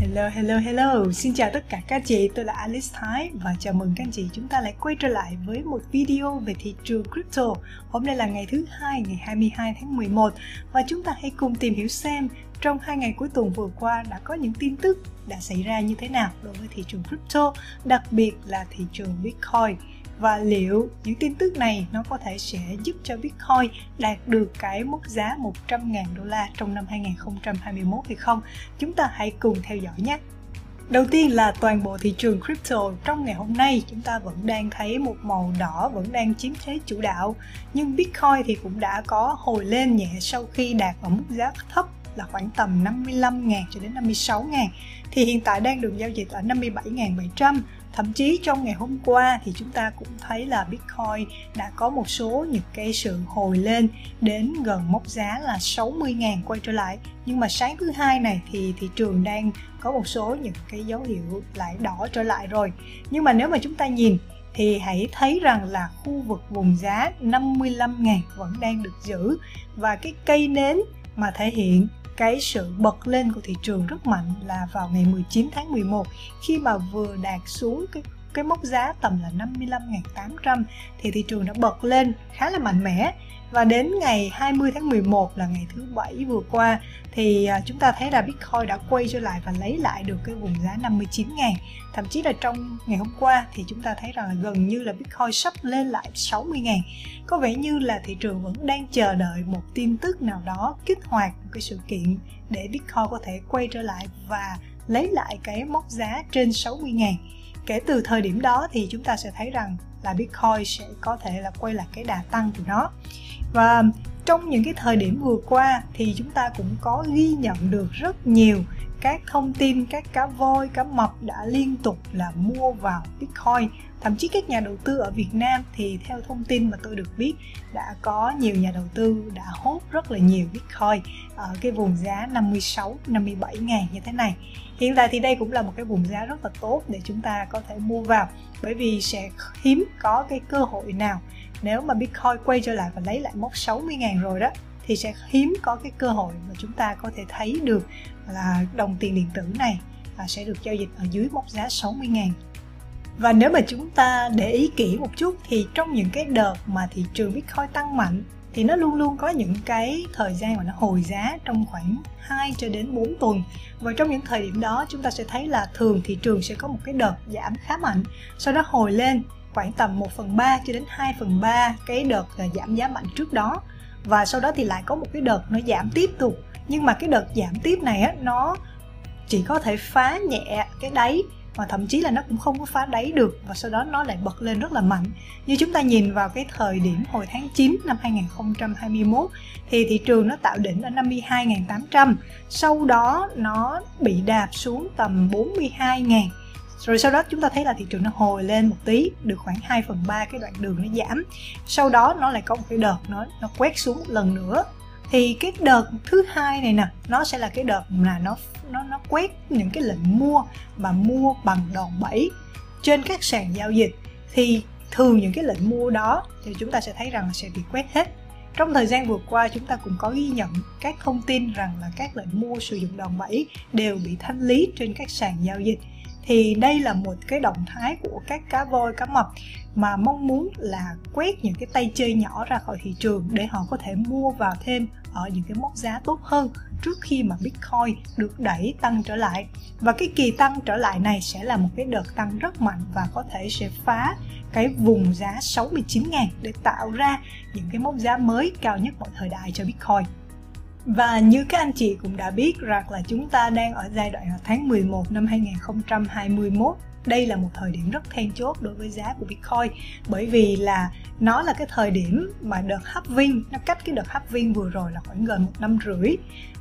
Hello, hello, hello. Xin chào tất cả các chị, tôi là Alice Thái và chào mừng các anh chị chúng ta lại quay trở lại với một video về thị trường crypto. Hôm nay là ngày thứ hai, ngày 22 tháng 11 và chúng ta hãy cùng tìm hiểu xem trong hai ngày cuối tuần vừa qua đã có những tin tức đã xảy ra như thế nào đối với thị trường crypto, đặc biệt là thị trường Bitcoin và liệu những tin tức này nó có thể sẽ giúp cho Bitcoin đạt được cái mức giá 100.000 đô la trong năm 2021 hay không? Chúng ta hãy cùng theo dõi nhé. Đầu tiên là toàn bộ thị trường crypto trong ngày hôm nay, chúng ta vẫn đang thấy một màu đỏ vẫn đang chiếm thế chủ đạo nhưng Bitcoin thì cũng đã có hồi lên nhẹ sau khi đạt ở mức giá thấp là khoảng tầm 55.000 cho đến 56.000 thì hiện tại đang được giao dịch ở 57.700 thậm chí trong ngày hôm qua thì chúng ta cũng thấy là Bitcoin đã có một số những cái sự hồi lên đến gần mốc giá là 60.000 quay trở lại. Nhưng mà sáng thứ hai này thì thị trường đang có một số những cái dấu hiệu lại đỏ trở lại rồi. Nhưng mà nếu mà chúng ta nhìn thì hãy thấy rằng là khu vực vùng giá 55.000 vẫn đang được giữ. Và cái cây nến mà thể hiện cái sự bật lên của thị trường rất mạnh là vào ngày 19 tháng 11 khi mà vừa đạt xuống cái cái mốc giá tầm là 55.800 thì thị trường đã bật lên khá là mạnh mẽ. Và đến ngày 20 tháng 11 là ngày thứ bảy vừa qua thì à, chúng ta thấy là Bitcoin đã quay trở lại và lấy lại được cái vùng giá 59.000 thậm chí là trong ngày hôm qua thì chúng ta thấy rằng là gần như là Bitcoin sắp lên lại 60.000 có vẻ như là thị trường vẫn đang chờ đợi một tin tức nào đó kích hoạt một cái sự kiện để Bitcoin có thể quay trở lại và lấy lại cái mốc giá trên 60.000 kể từ thời điểm đó thì chúng ta sẽ thấy rằng là Bitcoin sẽ có thể là quay lại cái đà tăng của nó và trong những cái thời điểm vừa qua thì chúng ta cũng có ghi nhận được rất nhiều các thông tin, các cá voi, cá mập đã liên tục là mua vào bitcoin thậm chí các nhà đầu tư ở Việt Nam thì theo thông tin mà tôi được biết, đã có nhiều nhà đầu tư đã hốt rất là nhiều Bitcoin ở cái vùng giá 56 57 ngàn như thế này. Hiện tại thì đây cũng là một cái vùng giá rất là tốt để chúng ta có thể mua vào, bởi vì sẽ hiếm có cái cơ hội nào nếu mà Bitcoin quay trở lại và lấy lại mốc 60 ngàn rồi đó, thì sẽ hiếm có cái cơ hội mà chúng ta có thể thấy được là đồng tiền điện tử này à, sẽ được giao dịch ở dưới mốc giá 60 ngàn và nếu mà chúng ta để ý kỹ một chút thì trong những cái đợt mà thị trường Bitcoin tăng mạnh thì nó luôn luôn có những cái thời gian mà nó hồi giá trong khoảng 2 cho đến 4 tuần. Và trong những thời điểm đó, chúng ta sẽ thấy là thường thị trường sẽ có một cái đợt giảm khá mạnh, sau đó hồi lên khoảng tầm 1 phần 3 cho đến 2 phần 3 cái đợt à, giảm giá mạnh trước đó. Và sau đó thì lại có một cái đợt nó giảm tiếp tục. Nhưng mà cái đợt giảm tiếp này á, nó chỉ có thể phá nhẹ cái đáy và thậm chí là nó cũng không có phá đáy được và sau đó nó lại bật lên rất là mạnh. Như chúng ta nhìn vào cái thời điểm hồi tháng 9 năm 2021 thì thị trường nó tạo đỉnh ở 52.800 sau đó nó bị đạp xuống tầm 42.000 rồi sau đó chúng ta thấy là thị trường nó hồi lên một tí, được khoảng 2 phần 3 cái đoạn đường nó giảm. Sau đó nó lại có một cái đợt nó nó quét xuống lần nữa thì cái đợt thứ hai này nè, nó sẽ là cái đợt là nó nó nó quét những cái lệnh mua mà mua bằng đòn bẩy trên các sàn giao dịch. Thì thường những cái lệnh mua đó thì chúng ta sẽ thấy rằng là sẽ bị quét hết. Trong thời gian vừa qua, chúng ta cũng có ghi nhận các thông tin rằng là các lệnh mua sử dụng đòn bẩy đều bị thanh lý trên các sàn giao dịch thì đây là một cái động thái của các cá voi, cá mập mà mong muốn là quét những cái tay chơi nhỏ ra khỏi thị trường để họ có thể mua vào thêm ở những cái mốc giá tốt hơn trước khi mà Bitcoin được đẩy tăng trở lại và cái kỳ tăng trở lại này sẽ là một cái đợt tăng rất mạnh và có thể sẽ phá cái vùng giá 69.000 để tạo ra những cái mốc giá mới cao nhất mọi thời đại cho Bitcoin. Và như các anh chị cũng đã biết rằng là chúng ta đang ở giai đoạn tháng 11 năm 2021 đây là một thời điểm rất then chốt đối với giá của Bitcoin, bởi vì là nó là cái thời điểm mà đợt hấp halving, nó cách cái đợt hấp halving vừa rồi là khoảng gần một năm rưỡi.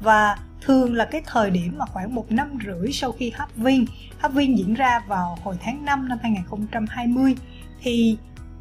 Và thường là cái thời điểm mà khoảng một năm rưỡi sau khi hấp vin hấp halving diễn ra vào hồi tháng 5 năm 2020 thì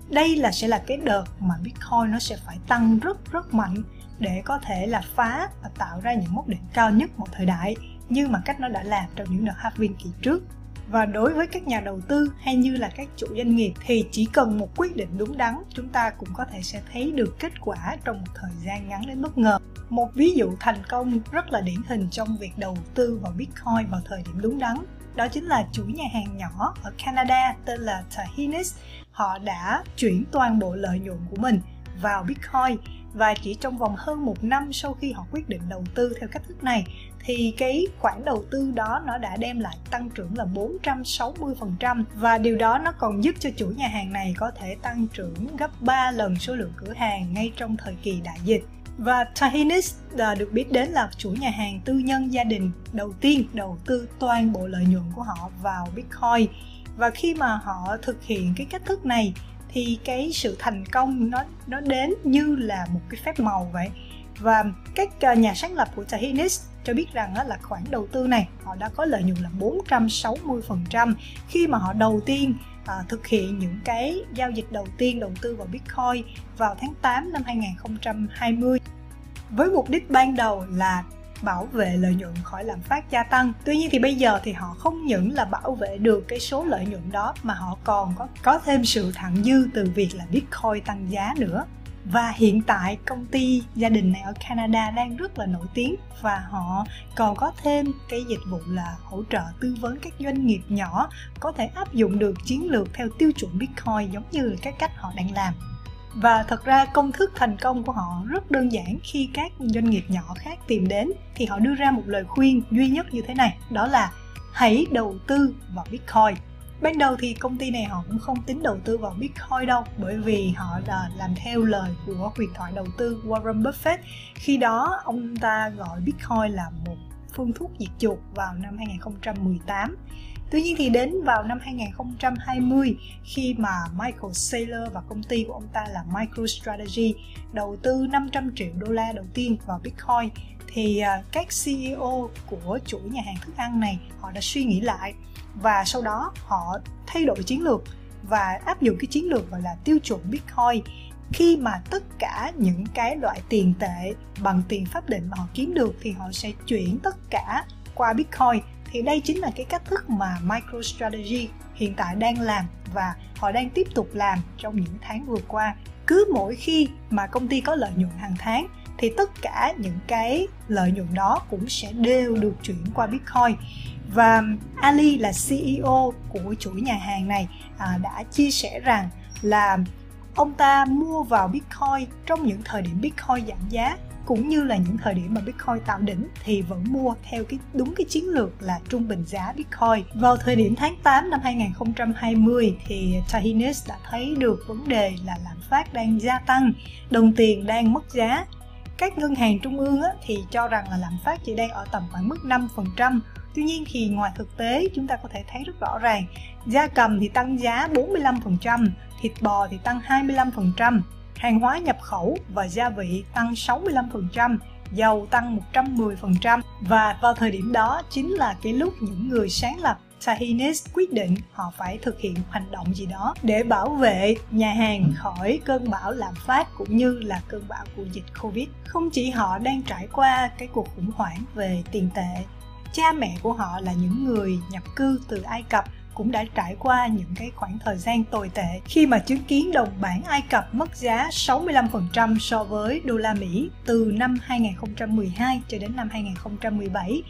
đây là sẽ là cái đợt mà Bitcoin nó sẽ phải tăng rất rất mạnh để có thể là phá và tạo ra những mốc đỉnh cao nhất một thời đại như mà cách nó đã làm trong những đợt halving kỳ trước. Và đối với các nhà đầu tư hay như là các chủ doanh nghiệp thì chỉ cần một quyết định đúng đắn, chúng ta cũng có thể sẽ thấy được kết quả trong một thời gian ngắn đến bất ngờ. Một ví dụ thành công rất là điển hình trong việc đầu tư vào bitcoin vào thời điểm đúng đắn, đó chính là chủ nhà hàng nhỏ ở Canada tên là Tahinis họ đã chuyển toàn bộ lợi nhuận của mình vào Bitcoin và chỉ trong vòng hơn một năm sau khi họ quyết định đầu tư theo cách thức này, thì cái khoản đầu tư đó nó đã đem lại tăng trưởng là 460% và điều đó nó còn giúp cho chủ nhà hàng này có thể tăng trưởng gấp 3 lần số lượng cửa hàng ngay trong thời kỳ đại dịch. Và Tahinis à, được biết đến là chủ nhà hàng tư nhân gia đình đầu tiên đầu tư toàn bộ lợi nhuận của họ vào Bitcoin. Và khi mà họ thực hiện cái cách thức này thì cái sự thành công nó nó đến như là một cái phép màu vậy. Và các à, nhà sáng lập của Tahinis cho biết rằng là khoản đầu tư này họ đã có lợi nhuận là 460% khi mà họ đầu tiên à, thực hiện những cái giao dịch đầu tiên đầu tư vào Bitcoin vào tháng 8 năm 2020 với mục đích ban đầu là bảo vệ lợi nhuận khỏi lạm phát gia tăng. Tuy nhiên thì bây giờ thì họ không những là bảo vệ được cái số lợi nhuận đó, mà họ còn có có thêm sự thặng dư từ việc là Bitcoin tăng giá nữa và hiện tại công ty gia đình này ở Canada đang rất là nổi tiếng và họ còn có thêm cái dịch vụ là hỗ trợ tư vấn các doanh nghiệp nhỏ, có thể áp dụng được chiến lược theo tiêu chuẩn Bitcoin giống như là cái cách họ đang làm và thật ra công thức thành công của họ rất đơn giản. Khi các doanh nghiệp nhỏ khác tìm đến thì họ đưa ra một lời khuyên duy nhất như thế này, đó là hãy đầu tư vào bitcoin. Ban đầu thì công ty này họ cũng không tính đầu tư vào bitcoin đâu, bởi vì họ là làm theo lời của huyền thoại đầu tư warren buffett. Khi đó, ông ta gọi bitcoin là một phương thuốc diệt chuột vào năm 2018 Tuy nhiên thì đến vào năm 2020 khi mà Michael Saylor và công ty của ông ta là MicroStrategy đầu tư 500 triệu đô la đầu tiên vào Bitcoin, thì à, các CEO của chuỗi nhà hàng thức ăn này họ đã suy nghĩ lại và sau đó họ thay đổi chiến lược và áp dụng cái chiến lược gọi là tiêu chuẩn Bitcoin. Khi mà tất cả những cái loại tiền tệ bằng tiền pháp định mà họ kiếm được thì họ sẽ chuyển tất cả qua Bitcoin thì đây chính là cái cách thức mà MicroStrategy hiện tại đang làm và họ đang tiếp tục làm trong những tháng vừa qua. Cứ mỗi khi mà công ty có lợi nhuận hàng tháng thì tất cả những cái lợi nhuận đó cũng sẽ đều được chuyển qua Bitcoin. Và Ali là CEO của chuỗi nhà hàng này à, đã chia sẻ rằng là ông ta mua vào Bitcoin trong những thời điểm Bitcoin giảm giá cũng như là những thời điểm mà Bitcoin tạo đỉnh thì vẫn mua theo cái đúng cái chiến lược là trung bình giá Bitcoin. Vào thời điểm tháng 8 năm 2020 thì Tahinis đã thấy được vấn đề là lạm phát đang gia tăng, đồng tiền đang mất giá. Các ngân hàng trung ương thì cho rằng là lạm phát chỉ đang ở tầm khoảng mức 5%, Tuy nhiên thì ngoài thực tế chúng ta có thể thấy rất rõ ràng, da cầm thì tăng giá 45%, thịt bò thì tăng 25%, hàng hóa nhập khẩu và gia vị tăng 65%, dầu tăng 110% và vào thời điểm đó chính là cái lúc những người sáng lập Tahinis quyết định họ phải thực hiện hành động gì đó để bảo vệ nhà hàng khỏi cơn bão lạm phát cũng như là cơn bão của dịch Covid. Không chỉ họ đang trải qua cái cuộc khủng hoảng về tiền tệ, cha mẹ của họ là những người nhập cư từ Ai Cập cũng đã trải qua những cái khoảng thời gian tồi tệ khi mà chứng kiến đồng bảng Ai Cập mất giá 65% so với đô la Mỹ từ năm 2012 cho đến năm 2017.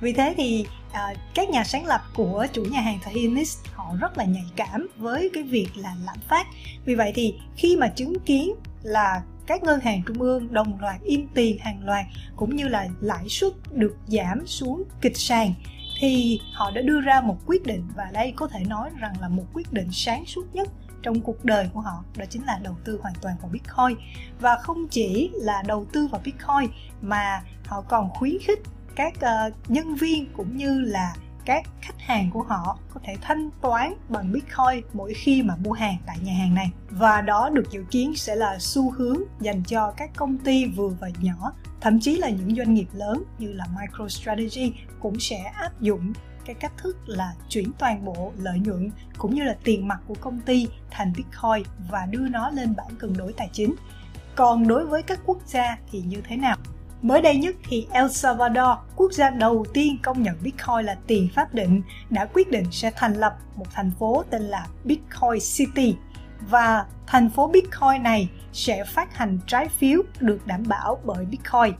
Vì thế thì à, các nhà sáng lập của chủ nhà hàng Tahinis họ rất là nhạy cảm với cái việc là lạm phát. Vì vậy thì khi mà chứng kiến là các ngân hàng trung ương đồng loạt in tiền hàng loạt cũng như là lãi suất được giảm xuống kịch sàn thì họ đã đưa ra một quyết định và đây có thể nói rằng là một quyết định sáng suốt nhất trong cuộc đời của họ đó chính là đầu tư hoàn toàn vào Bitcoin và không chỉ là đầu tư vào Bitcoin mà họ còn khuyến khích các uh, nhân viên cũng như là các khách hàng của họ có thể thanh toán bằng Bitcoin mỗi khi mà mua hàng tại nhà hàng này. Và đó được dự kiến sẽ là xu hướng dành cho các công ty vừa và nhỏ, thậm chí là những doanh nghiệp lớn như là MicroStrategy cũng sẽ áp dụng cái cách thức là chuyển toàn bộ lợi nhuận cũng như là tiền mặt của công ty thành Bitcoin và đưa nó lên bảng cân đối tài chính. Còn đối với các quốc gia thì như thế nào? Mới đây nhất thì El Salvador, quốc gia đầu tiên công nhận Bitcoin là tiền pháp định, đã quyết định sẽ thành lập một thành phố tên là Bitcoin City và thành phố Bitcoin này sẽ phát hành trái phiếu được đảm bảo bởi Bitcoin.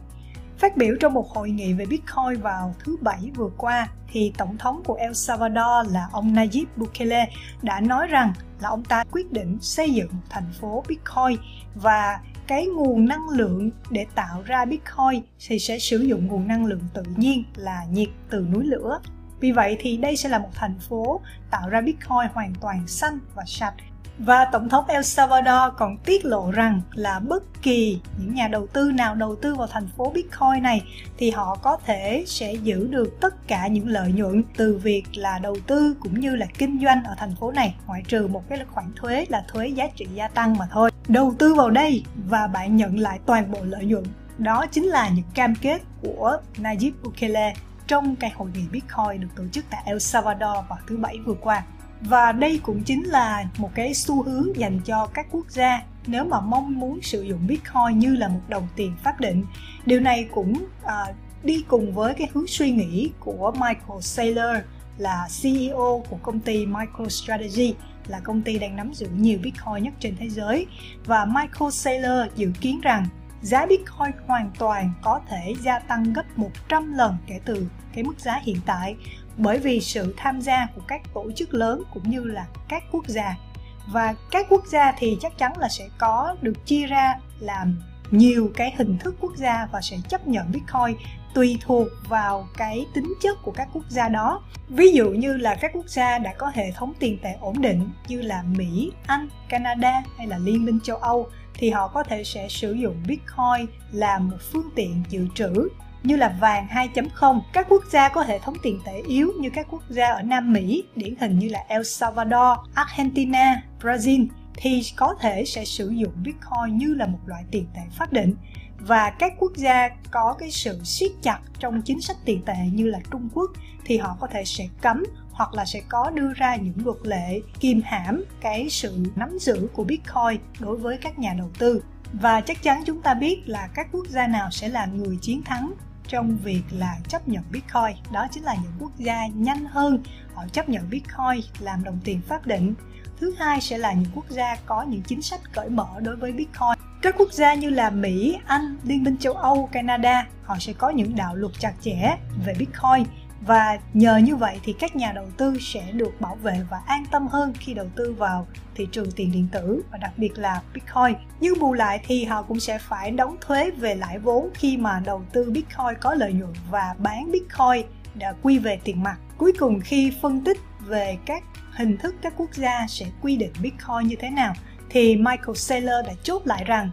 Phát biểu trong một hội nghị về Bitcoin vào thứ Bảy vừa qua, thì Tổng thống của El Salvador là ông Nayib Bukele đã nói rằng là ông ta quyết định xây dựng một thành phố Bitcoin và cái nguồn năng lượng để tạo ra Bitcoin thì sẽ sử dụng nguồn năng lượng tự nhiên là nhiệt từ núi lửa. Vì vậy thì đây sẽ là một thành phố tạo ra Bitcoin hoàn toàn xanh và sạch và Tổng thống El Salvador còn tiết lộ rằng là bất kỳ những nhà đầu tư nào đầu tư vào thành phố Bitcoin này thì họ có thể sẽ giữ được tất cả những lợi nhuận từ việc là đầu tư cũng như là kinh doanh ở thành phố này, ngoại trừ một cái khoản thuế là thuế giá trị gia tăng mà thôi. Đầu tư vào đây và bạn nhận lại toàn bộ lợi nhuận. Đó chính là những cam kết của Najib Bukele trong cái hội nghị Bitcoin được tổ chức tại El Salvador vào thứ Bảy vừa qua và đây cũng chính là một cái xu hướng dành cho các quốc gia nếu mà mong muốn sử dụng bitcoin như là một đồng tiền pháp định. Điều này cũng à, đi cùng với cái hướng suy nghĩ của michael saylor là ceo của công ty microstrategy là công ty đang nắm giữ nhiều bitcoin nhất trên thế giới. Và michael saylor dự kiến rằng giá bitcoin hoàn toàn có thể gia tăng gấp 100 lần kể từ cái mức giá hiện tại bởi vì sự tham gia của các tổ chức lớn cũng như là các quốc gia. Và các quốc gia thì chắc chắn là sẽ có được chia ra làm nhiều cái hình thức quốc gia và sẽ chấp nhận bitcoin tùy thuộc vào cái tính chất của các quốc gia đó. Ví dụ như là các quốc gia đã có hệ thống tiền tệ ổn định như là mỹ, anh, canada hay là liên minh châu âu thì họ có thể sẽ sử dụng bitcoin làm một phương tiện dự trữ như là vàng 2.0, các quốc gia có hệ thống tiền tệ yếu như các quốc gia ở Nam Mỹ, điển hình như là El Salvador, Argentina, Brazil thì có thể sẽ sử dụng Bitcoin như là một loại tiền tệ pháp định. Và các quốc gia có cái sự siết chặt trong chính sách tiền tệ như là Trung Quốc thì họ có thể sẽ cấm hoặc là sẽ có đưa ra những luật lệ kìm hãm cái sự nắm giữ của Bitcoin đối với các nhà đầu tư. Và chắc chắn chúng ta biết là các quốc gia nào sẽ là người chiến thắng trong việc là chấp nhận Bitcoin. Đó chính là những quốc gia nhanh hơn họ chấp nhận Bitcoin làm đồng tiền pháp định. Thứ hai sẽ là những quốc gia có những chính sách cởi mở đối với Bitcoin. Các quốc gia như là Mỹ, Anh, Liên minh châu Âu, Canada họ sẽ có những đạo luật chặt chẽ về Bitcoin và nhờ như vậy thì các nhà đầu tư sẽ được bảo vệ và an tâm hơn khi đầu tư vào thị trường tiền điện tử và đặc biệt là Bitcoin. Nhưng bù lại thì họ cũng sẽ phải đóng thuế về lãi vốn khi mà đầu tư Bitcoin có lợi nhuận và bán Bitcoin đã quy về tiền mặt. Cuối cùng, khi phân tích về các hình thức các quốc gia sẽ quy định Bitcoin như thế nào thì Michael Saylor đã chốt lại rằng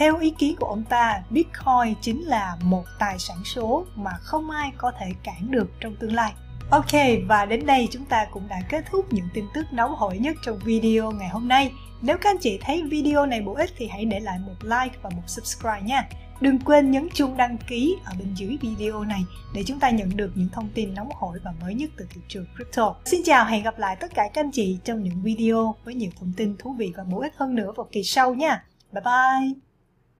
theo ý kiến của ông ta, Bitcoin chính là một tài sản số mà không ai có thể cản được trong tương lai. Ok, và đến đây chúng ta cũng đã kết thúc những tin tức nóng hổi nhất trong video ngày hôm nay. Nếu các anh chị thấy video này bổ ích thì hãy để lại một like và một subscribe nha. Đừng quên nhấn chuông đăng ký ở bên dưới video này để chúng ta nhận được những thông tin nóng hổi và mới nhất từ thị trường crypto. Xin chào, hẹn gặp lại tất cả các anh chị trong những video với nhiều thông tin thú vị và bổ ích hơn nữa vào kỳ sau nha. Bye bye!